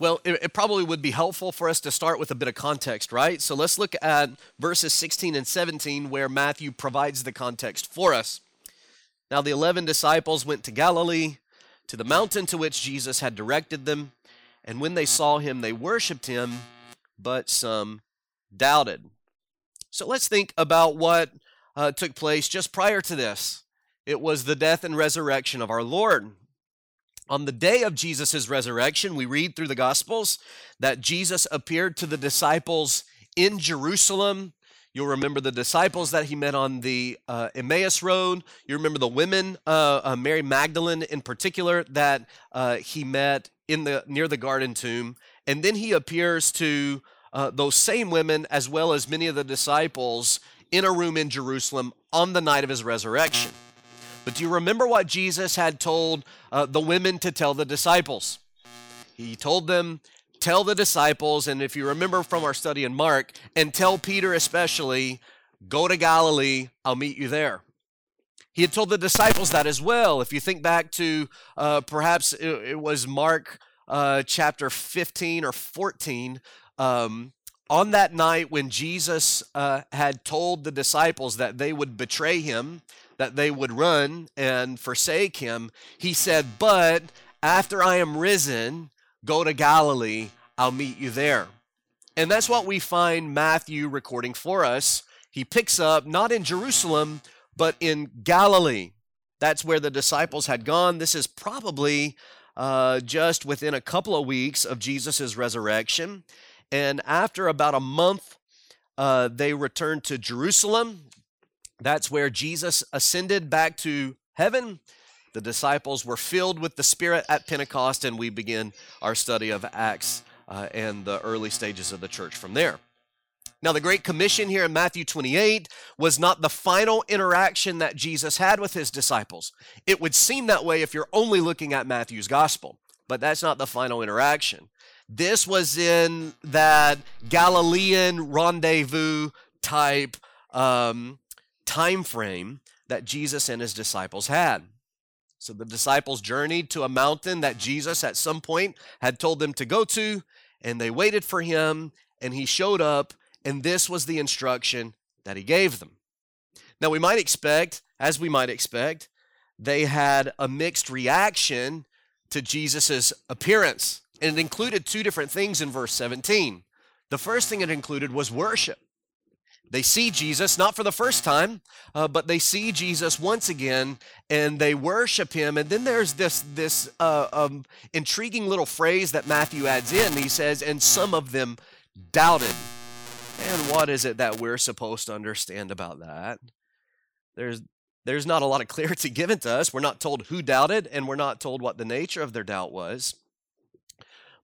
Well, it, it, probably would be helpful for us to start with a bit of context, right? So let's look at verses 16 and 17 where Matthew provides the context for us. Now, the 11 disciples went to Galilee, to the mountain to which Jesus had directed them. And when they saw him, they worshiped him, but some doubted. So let's think about what uh, took place just prior to this. It was the death and resurrection of our Lord. On the day of Jesus' resurrection, we read through the Gospels that Jesus appeared to the disciples in Jerusalem. You'll remember the disciples that he met on the uh, Emmaus Road. You remember the women, uh, uh, Mary Magdalene in particular, that uh, he met in the near the garden tomb. And then he appears to uh, those same women as well as many of the disciples in a room in Jerusalem on the night of his resurrection. But do you remember what Jesus had told uh, the women to tell the disciples? He told them, Tell the disciples, and if you remember from our study in Mark, and tell Peter especially, go to Galilee, I'll meet you there. He had told the disciples that as well. If you think back to uh, perhaps it, it, was Mark uh, chapter 15 or 14, um, on that night when Jesus uh, had told the disciples that they would betray him, that they would run and forsake him, he said, But after I am risen, go to Galilee, I'll meet you there. And that's what we find Matthew recording for us. He picks up not in Jerusalem, but in Galilee. That's where the disciples had gone. This is probably uh, just within a couple of weeks of Jesus' resurrection. And after about a month, uh, they returned to Jerusalem. That's where Jesus ascended back to heaven. The disciples were filled with the Spirit at Pentecost, and we begin our study of Acts uh, and the early stages of the church from there. Now, the Great Commission here in Matthew 28 was not the final interaction that Jesus had with his disciples. It would seem that way if you're only looking at Matthew's gospel, but that's not the final interaction. This was in that Galilean rendezvous type um, time frame that Jesus and his disciples had. So the disciples journeyed to a mountain that Jesus at some point had told them to go to, and they waited for him, and he showed up, and this was the instruction that he gave them. Now, we might expect, as we might expect, they had a mixed reaction to Jesus' appearance. And it included two different things in verse 17. The first thing it included was worship. They see Jesus, not for the first time, uh, but they see Jesus once again and they worship him. And then there's this, this uh, um, intriguing little phrase that Matthew adds in. He says, And some of them doubted. And what is it that we're supposed to understand about that? There's, there's not a lot of clarity given to us. We're not told who doubted, and we're not told what the nature of their doubt was.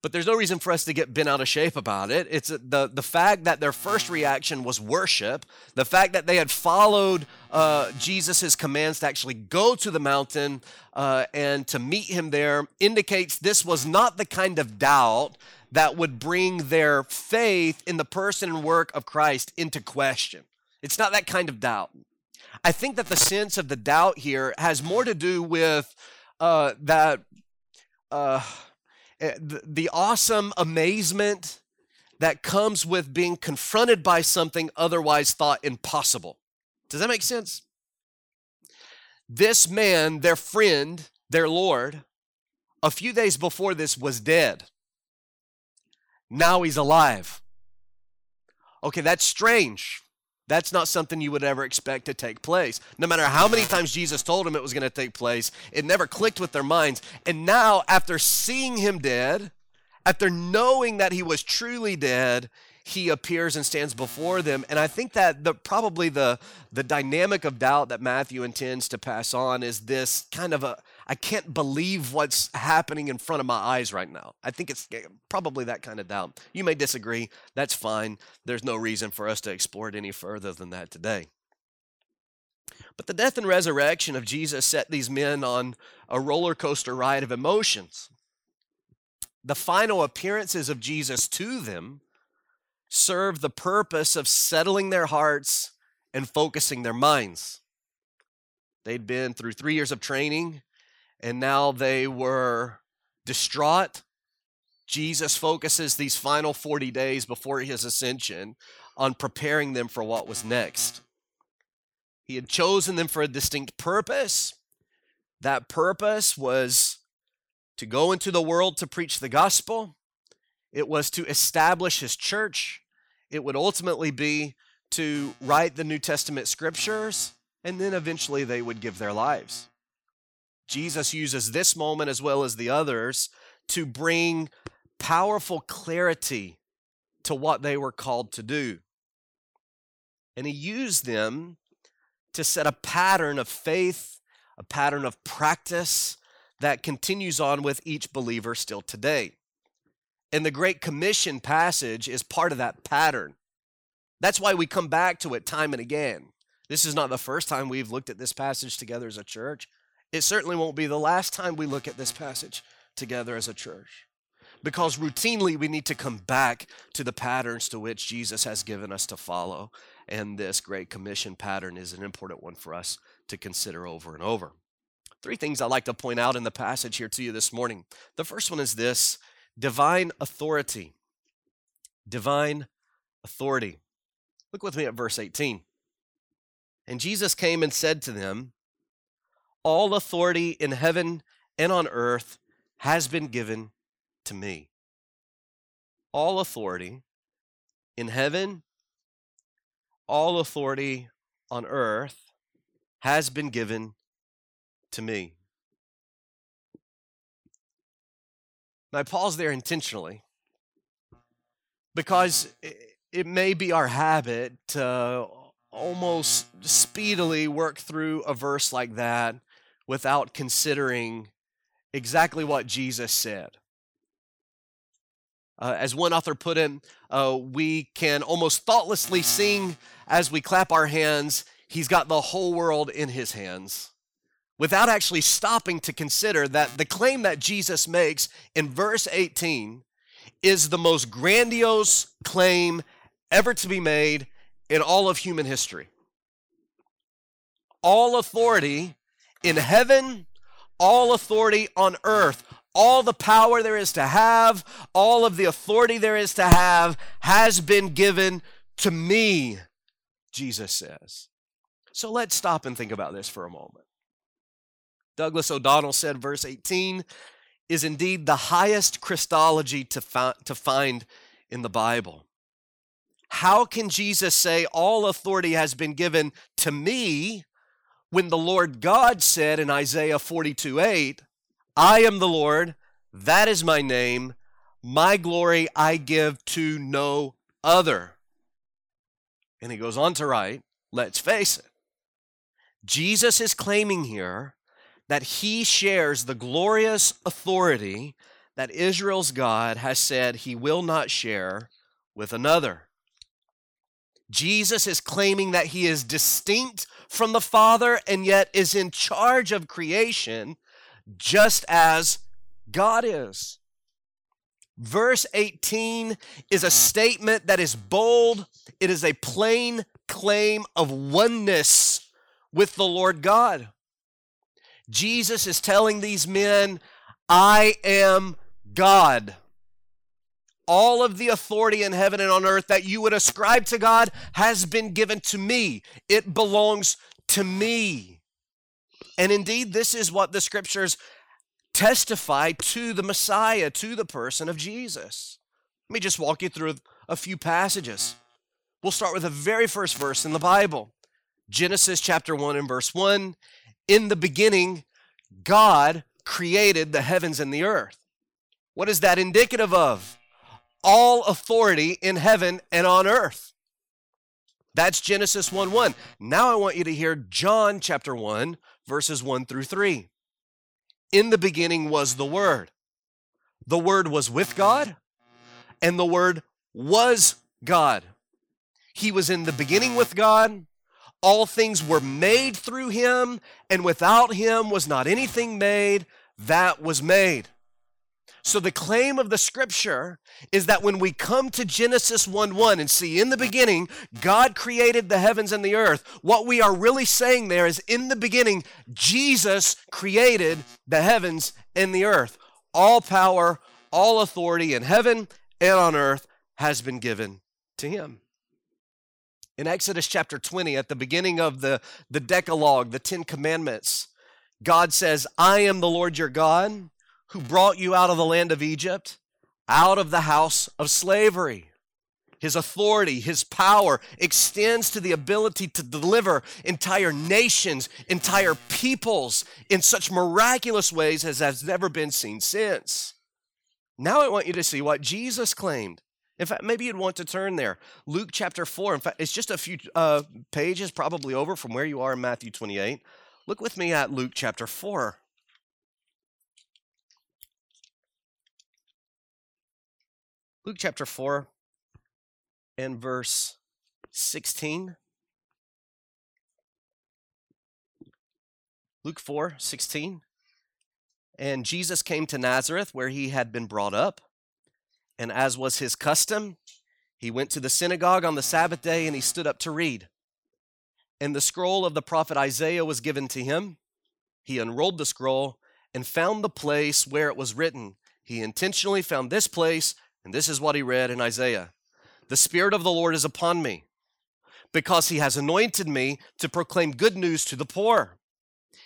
But there's no reason for us to get bent out of shape about it. It's the, the fact that their first reaction was worship, the fact that they had followed uh, Jesus' commands to actually go to the mountain uh, and to meet him there indicates this was not the kind of doubt that would bring their faith in the person and work of Christ into question. It's not that kind of doubt. I think that the sense of the doubt here has more to do with uh, that. Uh, Eh, the, the awesome amazement that comes with being confronted by something otherwise thought impossible. Does that make sense? This man, their friend, their Lord, a few days before this was dead. Now he's alive. Okay, that's strange. That's not something you would ever expect to take place. No matter how many times Jesus told them it was going to take place, it never clicked with their minds. And now, after seeing him dead, after knowing that he was truly dead, he appears and stands before them. And I think that the probably the the dynamic of doubt that Matthew intends to pass on is this kind of a I can't believe what's happening in front of my eyes right now. I think it's probably that kind of doubt. You may disagree. That's fine. There's no reason for us to explore it any further than that today. But the death and resurrection of Jesus set these men on a roller coaster ride of emotions. The final appearances of Jesus to them serve the purpose of settling their hearts and focusing their minds. They'd been through three years of training, and now they were distraught, Jesus focuses these final 40 days before his ascension on preparing them for what was next. He had chosen them for a distinct purpose. That purpose was to go into the world to preach the gospel, it was to establish his church, it would ultimately be to write the New Testament scriptures, and then eventually they would give their lives. Jesus uses this moment as well as the others to bring powerful clarity to what they were called to do. And he used them to set a pattern of faith, a pattern of practice that continues on with each believer still today. And the Great Commission passage is part of that pattern. That's why we come back to it time and again. This is not the first time we've looked at this passage together as a church. It certainly won't be the last time we look at this passage together as a church. Because routinely we need to come back to the patterns to which Jesus has given us to follow. And this Great Commission pattern is an important one for us to consider over and over. Three things I'd like to point out in the passage here to you this morning. The first one is this divine authority. Divine authority. Look with me at verse 18. And Jesus came and said to them, All authority in heaven and on earth has been given to me. All authority in heaven, all authority on earth has been given to me. Now, I pause there intentionally because it may be our habit to almost speedily work through a verse like that without considering exactly what Jesus said. Uh, as one author put it, uh, we can almost thoughtlessly sing as we clap our hands, He's got the whole world in His hands, without actually stopping to consider that the claim that Jesus makes in verse 18 is the most grandiose claim ever to be made in all of human history. All authority in heaven, all authority on earth, all the power there is to have, all of the authority there is to have, has been given to me, Jesus says. So let's stop and think about this for a moment. Douglas O'Donnell said, verse 18 is indeed the highest Christology to, fi- to find in the Bible. How can Jesus say, All authority has been given to me, when the Lord God said in Isaiah 42 8, I am the Lord, that is my name, my glory I give to no other. And he goes on to write, let's face it. Jesus is claiming here that he shares the glorious authority that Israel's God has said he will not share with another. Jesus is claiming that he is distinct from the Father and yet is in charge of creation just as God is. Verse 18 is a statement that is bold, it is a plain claim of oneness with the Lord God. Jesus is telling these men, I am God all of the authority in heaven and on earth that you would ascribe to God has been given to me. It belongs to me. And indeed, this is what the scriptures testify to the Messiah, to the person of Jesus. Let me just walk you through a few passages. We'll start with the very first verse in the Bible Genesis chapter 1 and verse 1. In the beginning, God created the heavens and the earth. What is that indicative of? All authority in heaven and on earth. That's Genesis 1 1. Now I want you to hear John chapter 1, verses 1 through 3. In the beginning was the Word. The Word was with God, and the Word was God. He was in the beginning with God. All things were made through him, and without him was not anything made that was made. So, the claim of the scripture is that when we come to Genesis 1 1 and see in the beginning, God created the heavens and the earth, what we are really saying there is in the beginning, Jesus created the heavens and the earth. All power, all authority in heaven and on earth has been given to him. In Exodus chapter 20, at the beginning of the, the Decalogue, the Ten Commandments, God says, I am the Lord your God who brought you out of the land of Egypt, out of the house of slavery. His authority, his power extends to the ability to deliver entire nations, entire peoples in such miraculous ways as has never been seen since. Now I want you to see what Jesus claimed. In fact, maybe you'd want to turn there. Luke chapter 4. In fact, it's just a few uh, pages probably over from where you are in Matthew 28. Look with me at Luke chapter 4. Luke chapter 4 and verse 16. Luke 4 16. And Jesus came to Nazareth, where he had been brought up. And as was his custom, he went to the synagogue on the Sabbath day and he stood up to read. And the scroll of the prophet Isaiah was given to him. He unrolled the scroll and found the place where it was written. He intentionally found this place, and this is what he read in Isaiah The Spirit of the Lord is upon me, because he has anointed me to proclaim good news to the poor.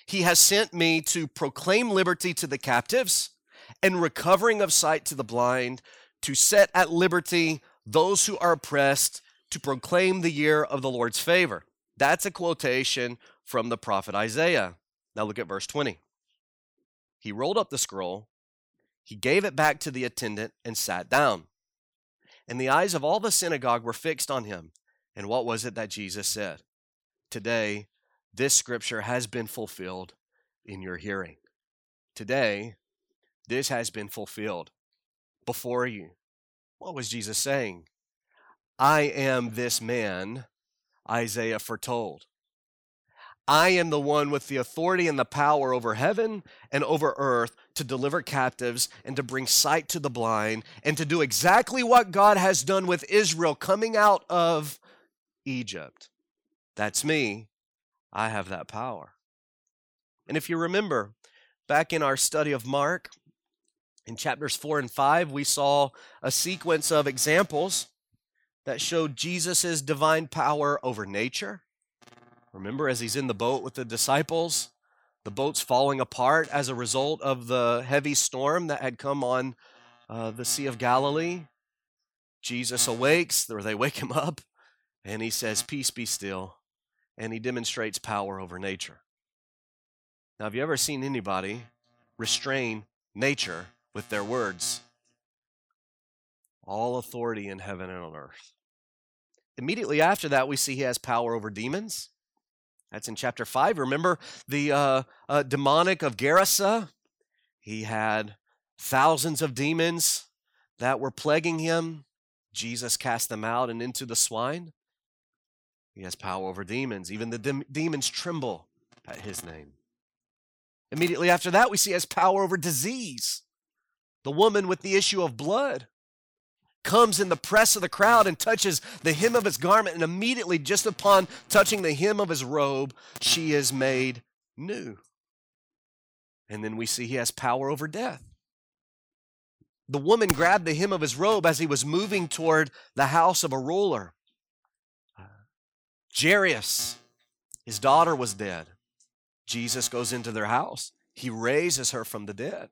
He has sent me to proclaim liberty to the captives and recovering of sight to the blind, to set at liberty those who are oppressed, to proclaim the year of the Lord's favor. That's a quotation from the prophet Isaiah. Now look at verse 20. He rolled up the scroll, he gave it back to the attendant, and sat down. And the eyes of all the synagogue were fixed on him. And what was it that Jesus said? Today, this scripture has been fulfilled in your hearing. Today, this has been fulfilled before you. What was Jesus saying? I am this man Isaiah foretold. I am the one with the authority and the power over heaven and over earth to deliver captives and to bring sight to the blind and to do exactly what God has done with Israel coming out of Egypt. That's me. I have that power. And if you remember, back in our study of Mark, in chapters 4 and 5, we saw a sequence of examples that showed Jesus' divine power over nature. Remember, as he's in the boat with the disciples, the boat's falling apart as a result of the heavy storm that had come on uh, the Sea of Galilee. Jesus awakes, or they wake him up, and he says, Peace be still. And he demonstrates power over nature. Now, have you ever seen anybody restrain nature with their words? All authority in heaven and on earth. Immediately after that, we see he has power over demons. That's in chapter 5. Remember the uh, uh, demoniac of Gerasa? He had thousands of demons that were plaguing him. Jesus cast them out and into the swine. He has power over demons. Even the de- demons tremble at his name. Immediately after that, we see he has power over disease. The woman with the issue of blood comes in the press of the crowd and touches the hem of his garment, and immediately, just upon touching the hem of his robe, she is made new. And then we see he has power over death. The woman grabbed the hem of his robe as he was moving toward the house of a ruler. Jairus, his daughter was dead. Jesus goes into their house. He raises her from the dead.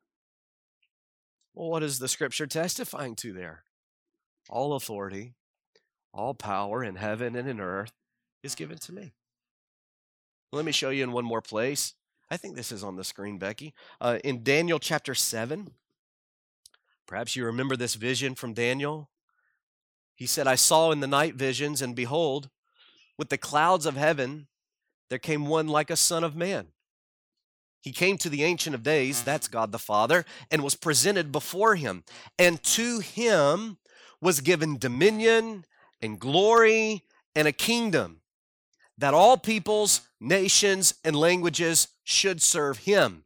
Well, what is the scripture testifying to there? All authority, all power in heaven and in earth is given to me. Let me show you in one more place. I think this is on the screen, Becky. Uh, in Daniel chapter 7, perhaps you remember this vision from Daniel. He said, I saw in the night visions, and behold, with the clouds of heaven, there came one like a son of man. He came to the Ancient of Days, that's God the Father, and was presented before him. And to him was given dominion and glory and a kingdom that all peoples, nations, and languages should serve him.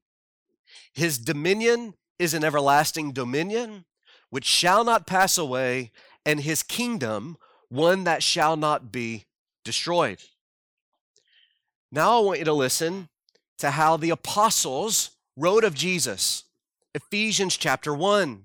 His dominion is an everlasting dominion which shall not pass away, and his kingdom one that shall not be destroyed. Now I want you to listen to how the apostles wrote of Jesus. Ephesians chapter 1.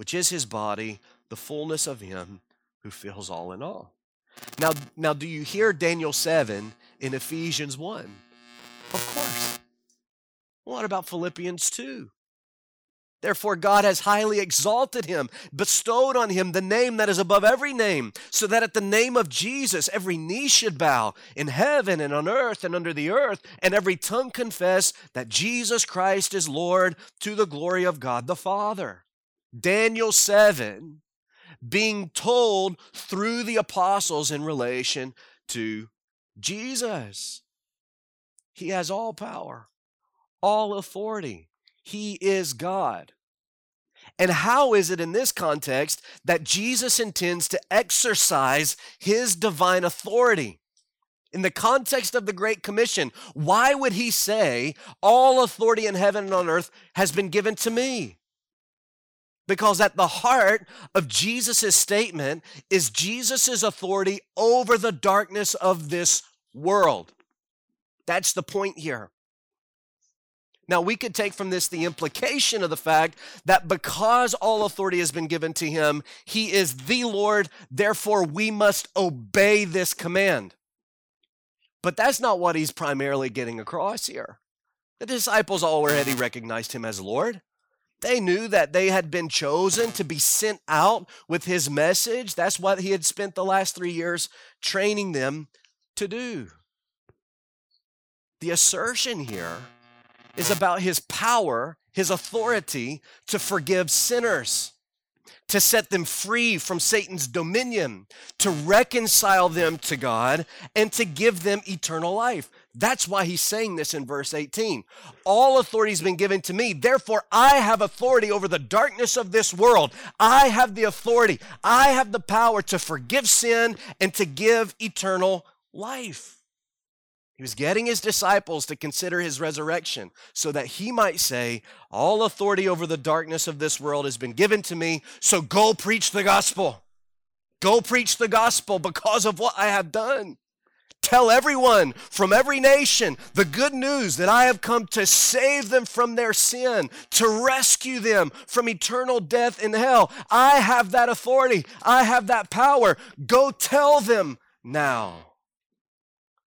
which is his body, the fullness of him who fills all in all. Now, now do you hear Daniel 7 in Ephesians 1? Of course. What about Philippians 2? Therefore, God has highly exalted him, bestowed on him the name that is above every name, so that at the name of Jesus every knee should bow in heaven and on earth and under the earth, and every tongue confess that Jesus Christ is Lord to the glory of God the Father. Daniel 7 being told through the apostles in relation to Jesus. He has all power, all authority. He is God. And how is it in this context that Jesus intends to exercise his divine authority? In the context of the Great Commission, why would he say, All authority in heaven and on earth has been given to me? Because at the heart of Jesus' statement is Jesus' authority over the darkness of this world. That's the point here. Now, we could take from this the implication of the fact that because all authority has been given to him, he is the Lord, therefore we must obey this command. But that's not what he's primarily getting across here. The disciples already recognized him as Lord. They knew that they had been chosen to be sent out with his message. That's what he had spent the last three years training them to do. The assertion here is about his power, his authority to forgive sinners, to set them free from Satan's dominion, to reconcile them to God, and to give them eternal life. That's why he's saying this in verse 18. All authority has been given to me. Therefore, I have authority over the darkness of this world. I have the authority. I have the power to forgive sin and to give eternal life. He was getting his disciples to consider his resurrection so that he might say, All authority over the darkness of this world has been given to me, so go preach the gospel. Go preach the gospel because of what I have done. Tell everyone from every nation the good news that I have come to save them from their sin, to rescue them from eternal death in hell. I have that authority. I have that power. Go tell them now.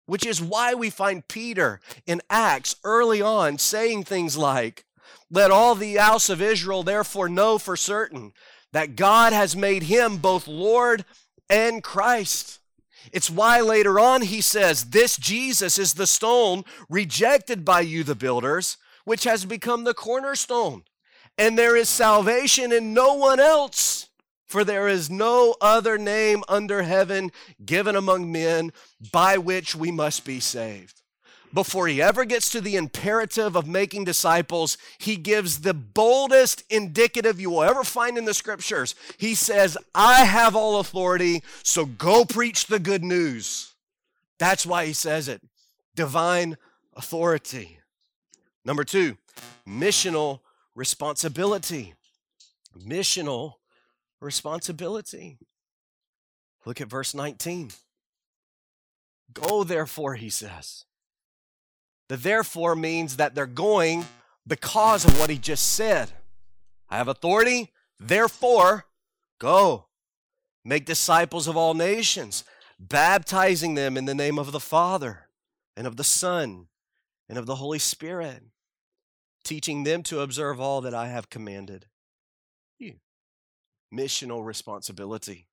Which is why we find Peter in Acts early on saying things like, Let all the house of Israel therefore know for certain that God has made him both Lord and Christ it's why later on he says, This Jesus is the stone rejected by you, the builders, which has become the cornerstone. And there is salvation in no one else, for there is no other name under heaven given among men by which we must be saved before he ever gets to the imperative of making disciples, he gives the boldest indicative you will ever find in the scriptures. He says, I have all authority, so go preach the good news. That's why he says it divine authority. Number two, missional responsibility. Missional responsibility. Look at verse 19. Go, therefore, he says the therefore means that they're going because of what he just said. I have authority, therefore, go. Make disciples of all nations, baptizing them in the name of the Father and of the Son and of the Holy Spirit, teaching them to observe all that I have commanded you. Missional responsibility.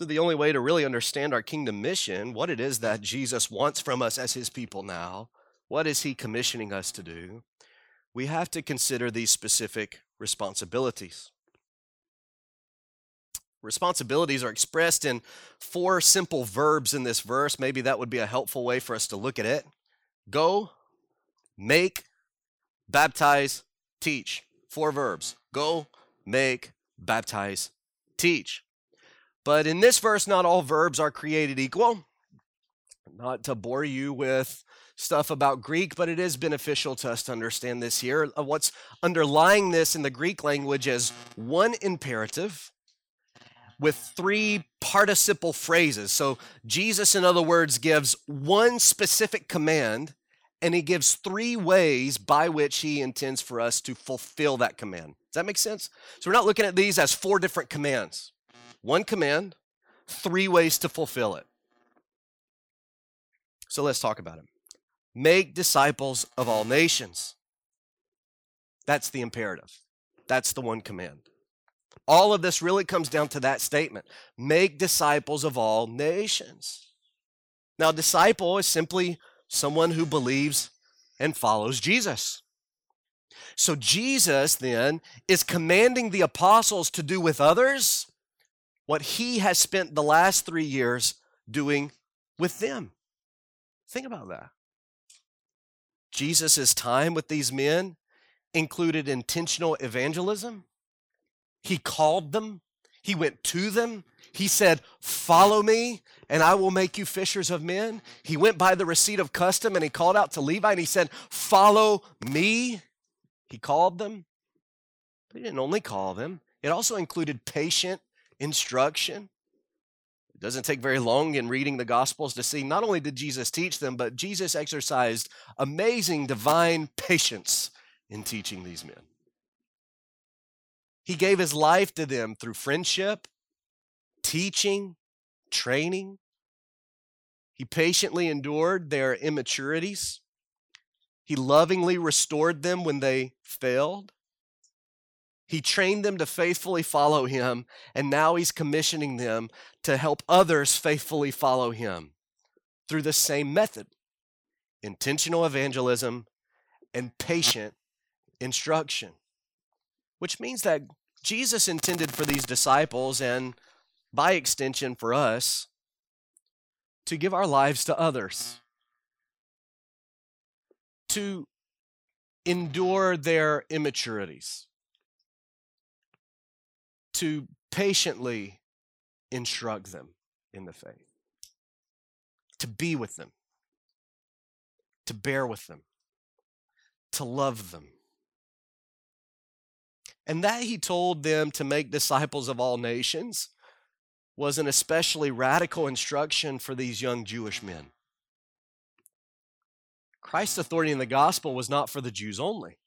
So, the only way to really understand our kingdom mission, what it is that Jesus wants from us as his people now, what is he commissioning us to do, we have to consider these specific responsibilities. Responsibilities are expressed in four simple verbs in this verse. Maybe that would be a helpful way for us to look at it go, make, baptize, teach. Four verbs Go, make, baptize, teach. But in this verse, not all verbs are created equal. Not to bore you with stuff about Greek, but it is beneficial to us to understand this here. Uh, what's underlying this in the Greek language is one imperative with three participle phrases. So Jesus, in other words, gives one specific command and he gives three ways by which he intends for us to fulfill that command. Does that make sense? So we're not looking at these as four different commands. One command, three ways to fulfill it. So let's talk about it. Make disciples of all nations. That's the imperative. That's the one command. All of this really comes down to that statement make disciples of all nations. Now, disciple is simply someone who believes and follows Jesus. So, Jesus then is commanding the apostles to do with others what he has spent the last three years doing with them. Think about that. Jesus' time with these men included intentional evangelism. He called them, he went to them, he said, Follow me, and I will make you fishers of men. He went by the receipt of custom and he called out to Levi and he said, Follow me. He called them. But he didn't only call them, it also included patient instruction. It doesn't take very long in reading the Gospels to see not only did Jesus teach them, but Jesus exercised amazing divine patience in teaching these men. He gave his life to them through friendship, teaching, training. He patiently endured their immaturities. He lovingly restored them when they failed. He trained them to faithfully follow him, and now he's commissioning them to help others faithfully follow him through the same method intentional evangelism and patient instruction. Which means that Jesus intended for these disciples, and by extension for us, to give our lives to others, to endure their immaturities to patiently instruct them in the faith, to be with them, to bear with them, to love them. And that he told them to make disciples of all nations was an especially radical instruction for these young Jewish men. Christ's authority in the gospel was not for the Jews only, it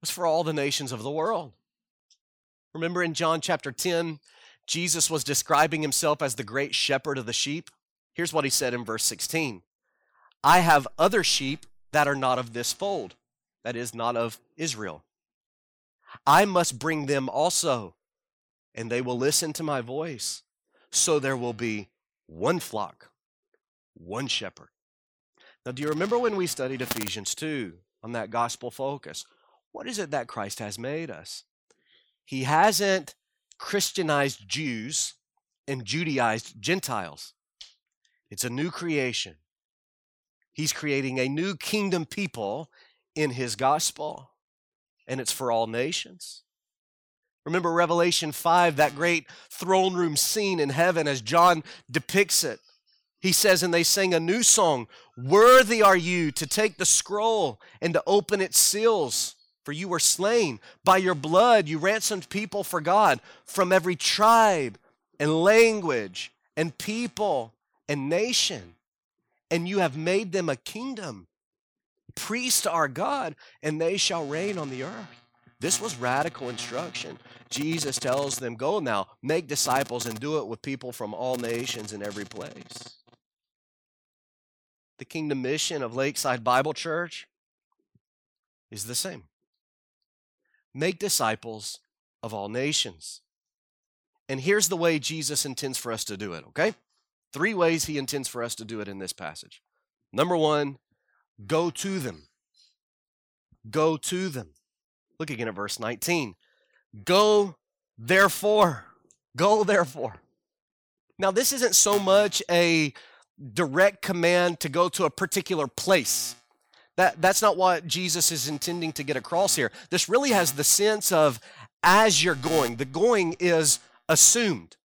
was for all the nations of the world. Remember in John chapter 10, Jesus was describing himself as the great shepherd of the sheep. Here's what he said in verse 16 I have other sheep that are not of this fold, that is, not of Israel. I must bring them also, and they will listen to my voice. So there will be one flock, one shepherd. Now, do you remember when we studied Ephesians 2 on that gospel focus? What is it that Christ has made us? He hasn't Christianized Jews and Judaized Gentiles. It's a new creation. He's creating a new kingdom people in his gospel, and it's for all nations. Remember Revelation 5, that great throne room scene in heaven as John depicts it. He says, and they sing a new song Worthy are you to take the scroll and to open its seals. For you were slain. By your blood, you ransomed people for God from every tribe and language and people and nation. And you have made them a kingdom, priests to our God, and they shall reign on the earth. This was radical instruction. Jesus tells them, Go now, make disciples, and do it with people from all nations in every place. The kingdom mission of Lakeside Bible Church is the same make disciples of all nations. And here's the way Jesus intends for us to do it, okay? Three ways he intends for us to do it in this passage. Number one, go to them. Go to them. Look again at verse 19. Go therefore. Go therefore. Now, this isn't so much a direct command to go to a particular place. That, that's not what Jesus is intending to get across here. This really has the sense of as you're going. The going is assumed.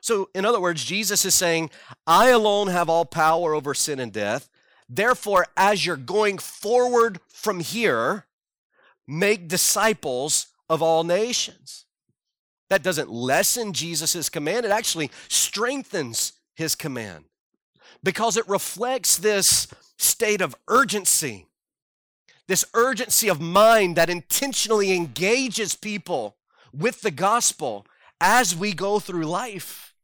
So, in other words, Jesus is saying, I alone have all power over sin and death. Therefore, as you're going forward from here, make disciples of all nations. That doesn't lessen Jesus' command, it actually strengthens his command because it reflects this state of urgency, this urgency of mind that intentionally engages people with the gospel as we go through life.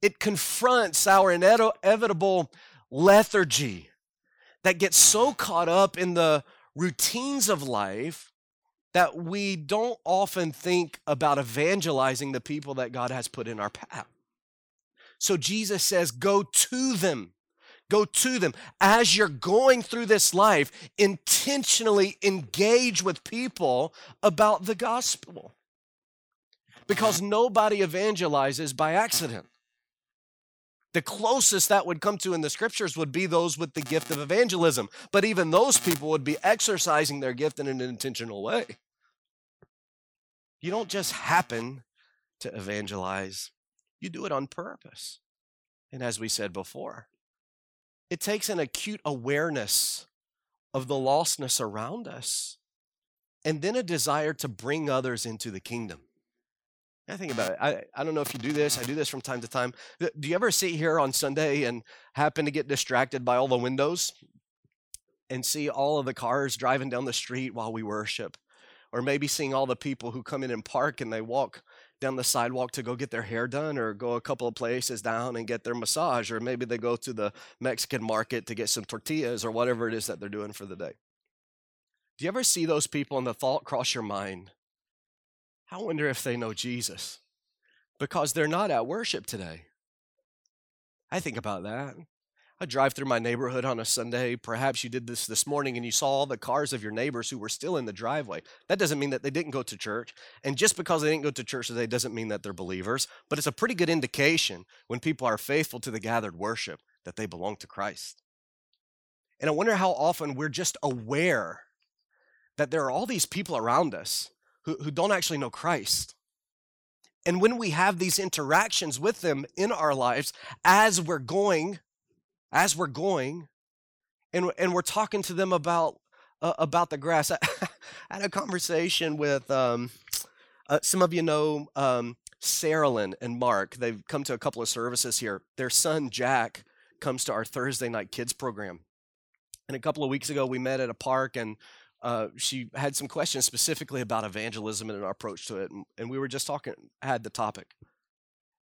It confronts our inevitable lethargy that gets so caught up in the routines of life that we don't often think about evangelizing the people that God has put in our path. So Jesus says, Go to them. Go to them. As you're going through this life, intentionally engage with people about the gospel. Because nobody evangelizes by accident. The closest that would come to in the scriptures would be those with the gift of evangelism. But even those people would be exercising their gift in an intentional way. You don't just happen to evangelize, you do it on purpose. And as we said before, it takes an acute awareness of the lostness around us and then a desire to bring others into the kingdom. I think about it. I, I don't know if you do this. I do this from time to time. Do you ever sit here on Sunday and happen to get distracted by all the windows and see all of the cars driving down the street while we worship? Or maybe seeing all the people who come in and park and they walk down the sidewalk to go get their hair done or go a couple of places down and get their massage or maybe they go to the Mexican market to get some tortillas or whatever it is that they're doing for the day. Do you ever see those people and the thought cross your mind? I wonder if they know Jesus because they're not at worship today. I think about that. I drive through my neighborhood on a Sunday. Perhaps you did this this morning and you saw all the cars of your neighbors who were still in the driveway. That doesn't mean that they didn't go to church. And just because they didn't go to church today doesn't mean that they're believers. But it's a pretty good indication when people are faithful to the gathered worship that they belong to Christ. And I wonder how often we're just aware that there are all these people around us who, who don't actually know Christ. And when we have these interactions with them in our lives as we're going as we're going and, and we're talking to them about uh, about the grass. I, had a conversation with um, uh, some of you know um, Saralyn and Mark. They've come to a couple of services here. Their son Jack comes to our Thursday night kids program. And a couple of weeks ago, we met at a park, and uh, she had some questions specifically about evangelism and our approach to it. And, and we were just talking, had the topic.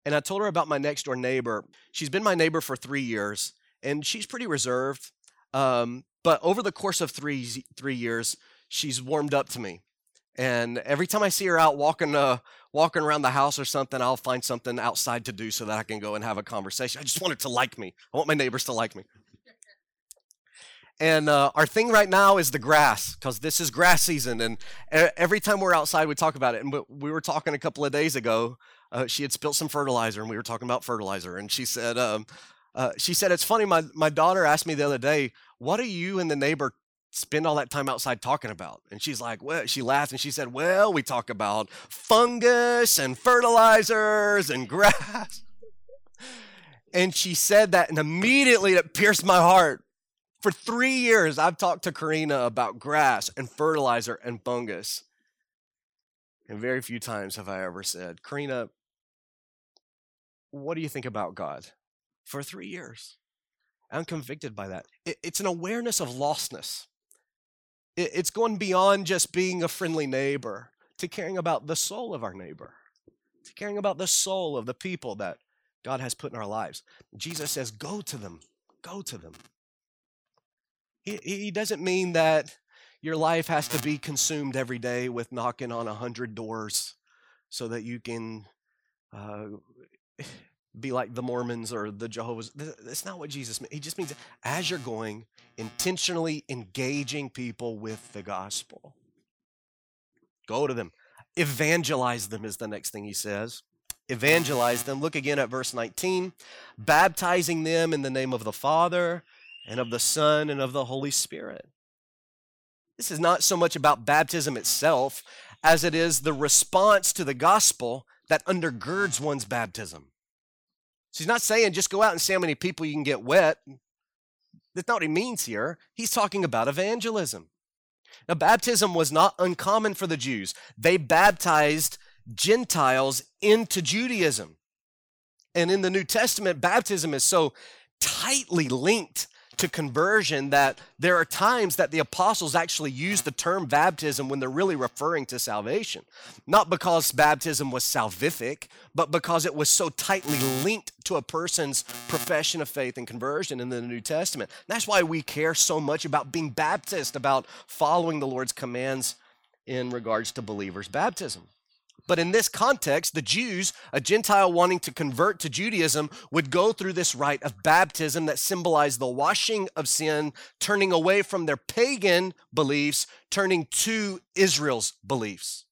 And I told her about my next door neighbor. She's been my neighbor for three years and she's pretty reserved. Um, but over the course of three three years, she's warmed up to me. And every time I see her out walking, uh, walking around the house or something, I'll find something outside to do so that I can go and have a conversation. I just want her to like me. I want my neighbors to like me. And uh, our thing right now is the grass, because this is grass season. And every time we're outside, we talk about it. And we were talking a couple of days ago. Uh, she had spilled some fertilizer, and we were talking about fertilizer. And she said, um, uh, she said, It's funny, my, my daughter asked me the other day, What do you and the neighbor spend all that time outside talking about? And she's like, Well, she laughed and she said, Well, we talk about fungus and fertilizers and grass. and she said that, and immediately it pierced my heart. For three years, I've talked to Karina about grass and fertilizer and fungus. And very few times have I ever said, Karina, what do you think about God? For three years. I'm convicted by that. It, it's an awareness of lostness. It, it's going beyond just being a friendly neighbor to caring about the soul of our neighbor, to caring about the soul of the people that God has put in our lives. Jesus says, Go to them, go to them. He, he doesn't mean that your life has to be consumed every day with knocking on a hundred doors so that you can uh, be like the Mormons or the Jehovah's. That's not what Jesus meant. He just means as you're going, intentionally engaging people with the gospel. Go to them. Evangelize them is the next thing he says. Evangelize them. Look again at verse 19. Baptizing them in the name of the Father and of the Son and of the Holy Spirit. This is not so much about baptism itself as it is the response to the gospel that undergirds one's baptism. So he's not saying just go out and see how many people you can get wet. That's not what he means here. He's talking about evangelism. Now, baptism was not uncommon for the Jews. They baptized Gentiles into Judaism. And in the New Testament, baptism is so tightly linked to conversion that there are times that the apostles actually use the term baptism when they're really referring to salvation. Not because baptism was salvific, but because it was so tightly linked to a person's profession of faith and conversion in the New Testament. That's why we care so much about being Baptist, about following the Lord's commands in regards to believers' baptism. But in this context, the Jews, a Gentile wanting to convert to Judaism, would go through this rite of baptism that symbolized the washing of sin, turning away from their pagan beliefs, turning to Israel's beliefs.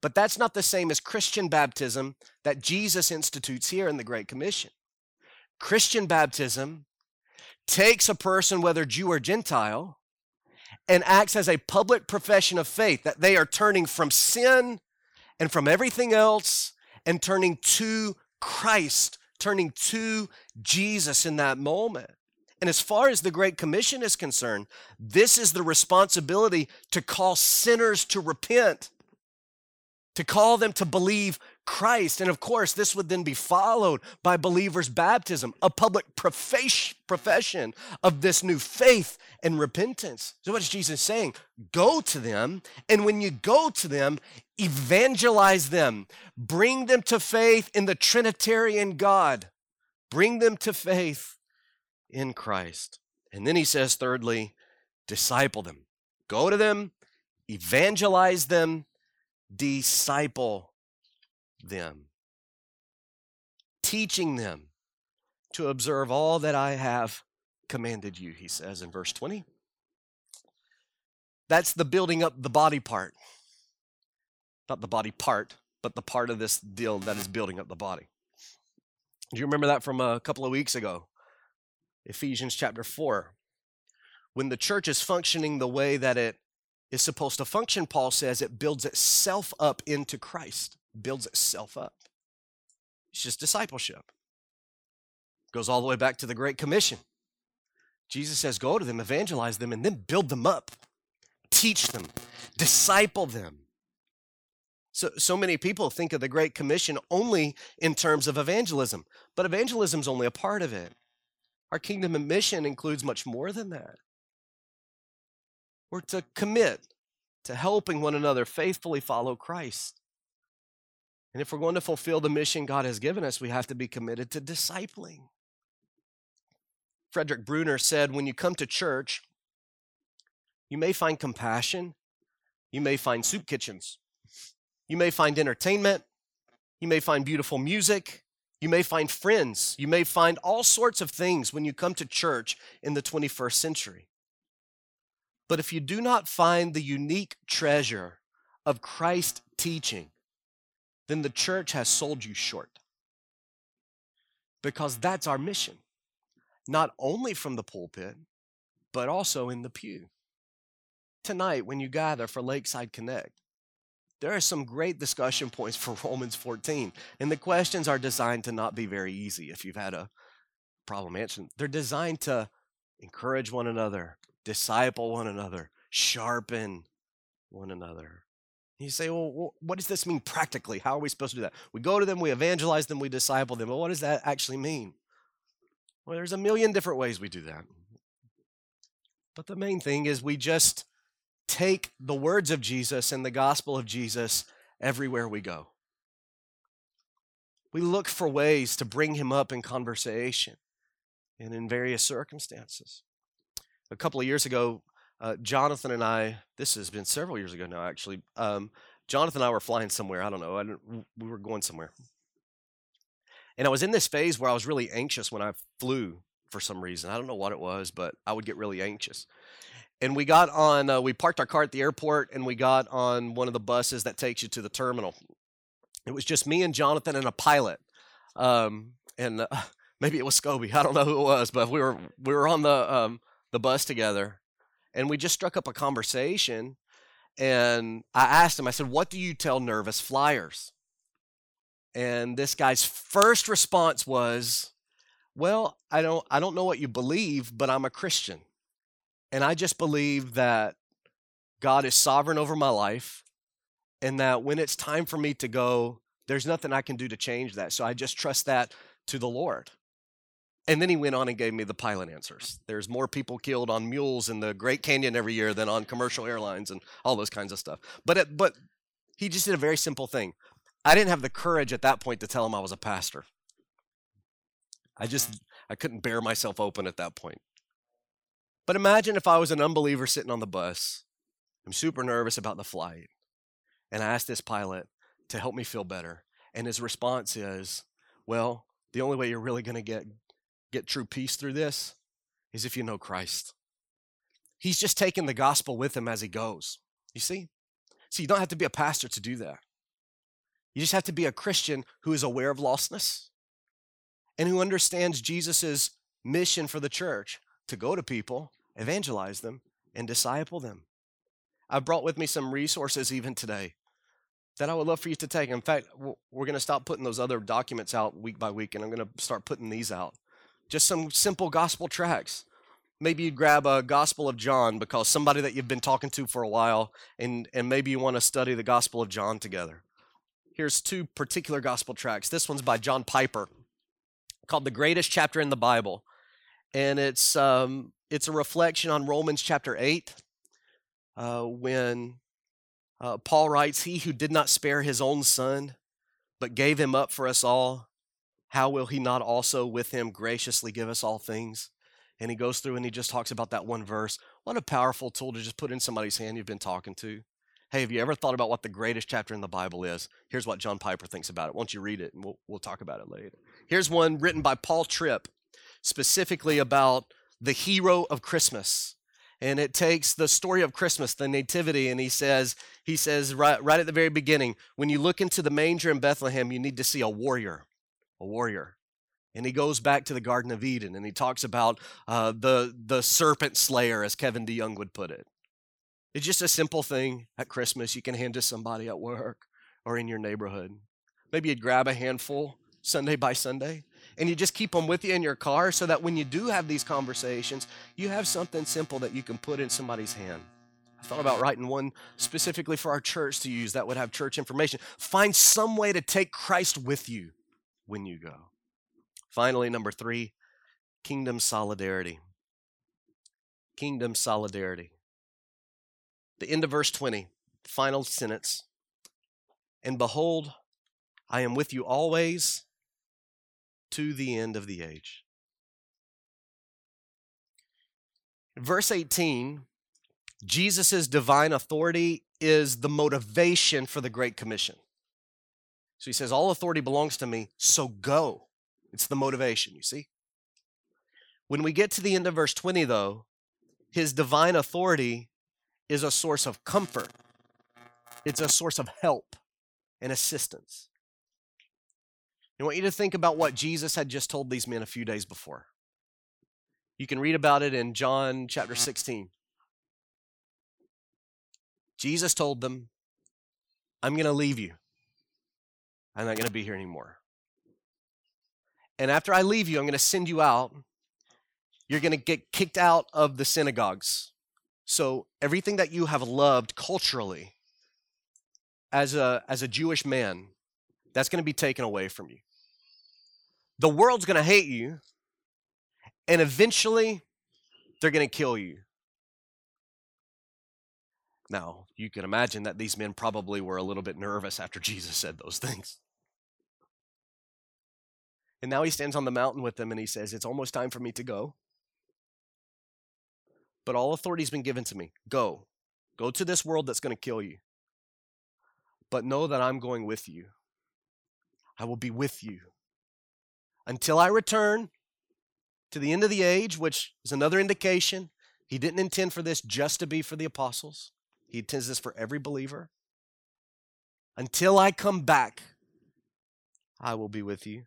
But that's not the same as Christian baptism that Jesus institutes here in the Great Commission. Christian baptism takes a person, whether Jew or Gentile, and acts as a public profession of faith that they are turning from sin and from everything else and turning to Christ, turning to Jesus in that moment. And as far as the Great Commission is concerned, this is the responsibility to call sinners to repent, to call them to believe Christ. And of course, this would then be followed by believers' baptism, a public profession of this new faith and repentance. So, what is Jesus saying? Go to them, and when you go to them, evangelize them, bring them to faith in the Trinitarian God, bring them to faith in Christ. And then he says, thirdly, disciple them. Go to them, evangelize them, disciple them, teaching them to observe all that I have commanded you, he says in verse 20. That's the building up the body part. Not the body part, but the part of this deal that is building up the body. Do you remember that from a couple of weeks ago? Ephesians chapter 4. When the church is functioning the way that it is supposed to function, Paul says it builds itself up into Christ builds itself up. It's just discipleship. Goes all the way back to the Great Commission. Jesus says, Go to them, evangelize them, and then build them up, teach them, disciple them. So, so many people think of the Great Commission only in terms of evangelism, but evangelism is only a part of it. Our kingdom and mission includes much more than that. We're to commit to helping one another faithfully follow Christ. And if we're going to fulfill the mission God has given us, we have to be committed to discipling. Frederick Bruner said, When you come to church, you may find compassion, you may find soup kitchens, you may find entertainment, you may find beautiful music, you may find friends, you may find all sorts of things when you come to church in the 21st century. But if you do not find the unique treasure of Christ teaching, then the church has sold you short. Because that's our mission, not only from the pulpit, but also in the pew. Tonight, when you gather for Lakeside Connect, there are some great discussion points for Romans 14. And the questions are designed to not be very easy if you've had a problem answering. They're designed to encourage one another, disciple one another, sharpen one another. You say, well, what does this mean practically? How are we supposed to do that? We go to them, we evangelize them, we disciple them. But what does that actually mean? Well, there's a million different ways we do that. But the main thing is we just take the words of Jesus and the gospel of Jesus everywhere we go. We look for ways to bring him up in conversation and in various circumstances. A couple of years ago, uh, Jonathan and I, this has been several years ago now, actually. Um, Jonathan and I were flying somewhere. I don't know. I we were going somewhere. And I was in this phase where I was really anxious when I flew for some reason. I don't know what it was, but I would get really anxious. And we got on, uh, we parked our car at the airport and we got on one of the buses that takes you to the terminal. It was just me and Jonathan and a pilot. Um, and uh, maybe it was Scobie. I don't know who it was, but we were we were on the um, the bus together, and we just struck up a conversation. And I asked him, I said, "What do you tell nervous flyers?" And this guy's first response was, "Well, I don't I don't know what you believe, but I'm a Christian, and I just believe that God is sovereign over my life, and that when it's time for me to go, there's nothing I can do to change that. So I just trust that to the Lord." And then he went on and gave me the pilot answers. There's more people killed on mules in the Great Canyon every year than on commercial airlines and all those kinds of stuff. But it, but he just did a very simple thing. I didn't have the courage at that point to tell him I was a pastor. I just I couldn't bear myself open at that point. But imagine if I was an unbeliever sitting on the bus. I'm super nervous about the flight. And I asked this pilot to help me feel better. And his response is, "Well, the only way you're really going to get get true peace through this is if you know Christ. He's just taking the gospel with him as he goes. You see? See, you don't have to be a pastor to do that. You just have to be a Christian who is aware of lostness and who understands Jesus' mission for the church to go to people, evangelize them, and disciple them. I brought with me some resources even today that I would love for you to take. In fact, we're going to stop putting those other documents out week by week, and I'm going to start putting these out just some simple gospel tracts. Maybe you'd grab a Gospel of John because somebody that you've been talking to for a while, and, and maybe you want to study the Gospel of John together. Here's two particular gospel tracts. This one's by John Piper, called "The Greatest Chapter in the Bible," and it's um, it's a reflection on Romans chapter eight, uh, when uh, Paul writes, "He who did not spare his own son, but gave him up for us all, how will he not also with him graciously give us all things? And he goes through and he just talks about that one verse. What a powerful tool to just put in somebody's hand you've been talking to. Hey, have you ever thought about what the greatest chapter in the Bible is? Here's what John Piper thinks about it. Won't you read it and we'll, we'll talk about it later. Here's one written by Paul Tripp, specifically about the hero of Christmas. And it takes the story of Christmas, the nativity, and he says, he says right, right at the very beginning, when you look into the manger in Bethlehem, you need to see a warrior a warrior. And he goes back to the Garden of Eden and he talks about uh, the, the serpent slayer, as Kevin DeYoung would put it. It's just a simple thing at Christmas you can hand to somebody at work or in your neighborhood. Maybe you'd grab a handful Sunday by Sunday and you just keep them with you in your car so that when you do have these conversations, you have something simple that you can put in somebody's hand. I thought about writing one specifically for our church to use that would have church information. Find some way to take Christ with you when you go. Finally, number three, kingdom solidarity. Kingdom solidarity. The end of verse 20, final sentence. And behold, I am with you always to the end of the age. Verse 18, Jesus' divine authority is the motivation for the Great Commission. So he says, All authority belongs to me, so go. It's the motivation, you see? When we get to the end of verse 20, though, his divine authority is a source of comfort, it's a source of help and assistance. I want you to think about what Jesus had just told these men a few days before. You can read about it in John chapter mm-hmm. 16. Jesus told them, I'm going to leave you. I'm not going to be here anymore. And after I leave you, I'm going to send you out. You're going to get kicked out of the synagogues. So everything that you have loved culturally as a, as a Jewish man, that's going to be taken away from you. The world's going to hate you, and eventually they're going to kill you. Now, you can imagine that these men probably were a little bit nervous after Jesus said those things. And now he stands on the mountain with them and he says, It's almost time for me to go. But all authority has been given to me. Go. Go to this world that's going to kill you. But know that I'm going with you. I will be with you until I return to the end of the age, which is another indication he didn't intend for this just to be for the apostles. He intends this for every believer. Until I come back, I will be with you.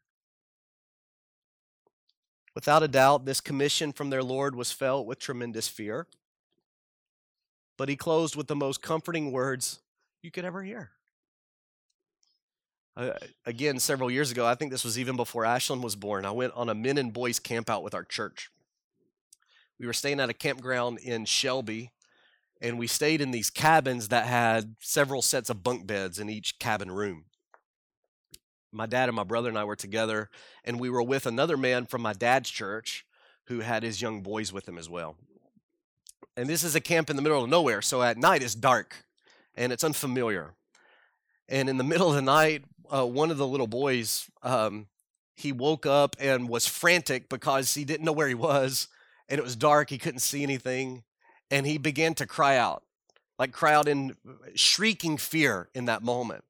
Without a doubt, this commission from their Lord was felt with tremendous fear. But he closed with the most comforting words you could ever hear. Again, several years ago, I think this was even before Ashlyn was born, I went on a men and boys camp out with our church. We were staying at a campground in Shelby, and we stayed in these cabins that had several sets of bunk beds in each cabin room. My dad and my brother and I were together, and we were with another man from my dad's church who had his young boys with him as well. And this is a camp in the middle of nowhere, so at night it's dark and it's unfamiliar. And in the middle of the night, uh, one of the little boys, um, he woke up and was frantic because he didn't know where he was, and it was dark. He couldn't see anything, and he began to cry out, like cry out in shrieking fear in that moment.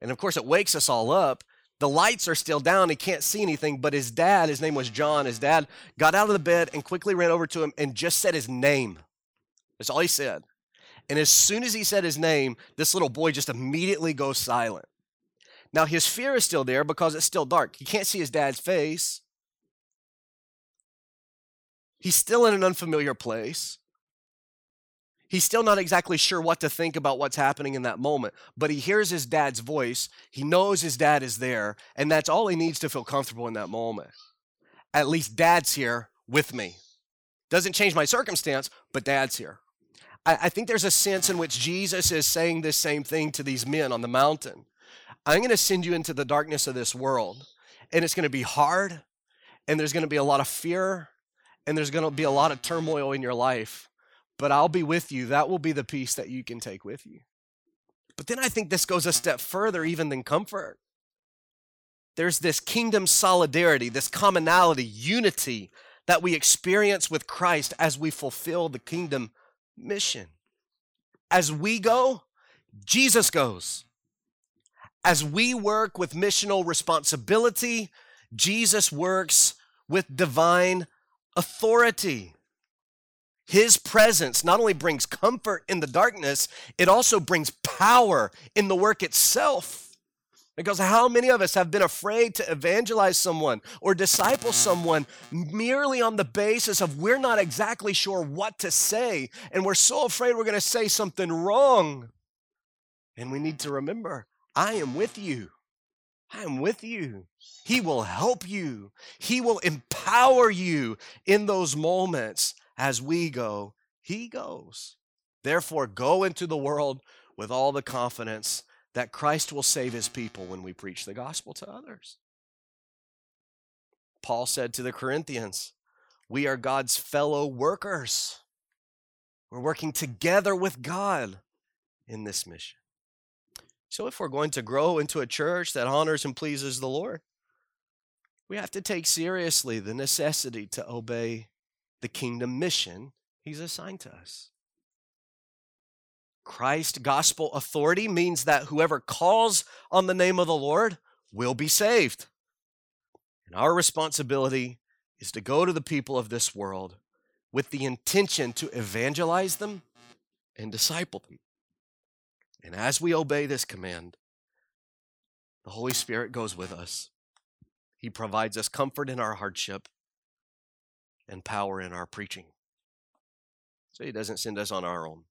And of course, it wakes us all up. The lights are still down. He can't see anything, but his dad, his name was John, his dad got out of the bed and quickly ran over to him and just said his name. That's all he said. And as soon as he said his name, this little boy just immediately goes silent. Now, his fear is still there because it's still dark. He can't see his dad's face. He's still in an unfamiliar place. He's still not exactly sure what to think about what's happening in that moment, but he hears his dad's voice. He knows his dad is there, and that's all he needs to feel comfortable in that moment. At least dad's here with me. Doesn't change my circumstance, but dad's here. I, I think there's a sense in which Jesus is saying this same thing to these men on the mountain. I'm going to send you into the darkness of this world, and it's going to be hard, and there's going to be a lot of fear, and there's going to be a lot of turmoil in your life. But I'll be with you. That will be the peace that you can take with you. But then I think this goes a step further, even than comfort. There's this kingdom solidarity, this commonality, unity that we experience with Christ as we fulfill the kingdom mission. As we go, Jesus goes. As we work with missional responsibility, Jesus works with divine authority. His presence not only brings comfort in the darkness, it also brings power in the work itself. Because how many of us have been afraid to evangelize someone or disciple someone merely on the basis of we're not exactly sure what to say and we're so afraid we're going to say something wrong? And we need to remember I am with you. I am with you. He will help you. He will empower you in those moments as we go. He goes. Therefore, go into the world with all the confidence that Christ will save his people when we preach the gospel to others. Paul said to the Corinthians, We are God's fellow workers. We're working together with God in this mission. So, if we're going to grow into a church that honors and pleases the Lord, we have to take seriously the necessity to obey the kingdom mission He's assigned to us. Christ gospel authority means that whoever calls on the name of the Lord will be saved. And our responsibility is to go to the people of this world with the intention to evangelize them and disciple them. And as we obey this command, the Holy Spirit goes with us. He provides us comfort in our hardship and power in our preaching. So He doesn't send us on our own.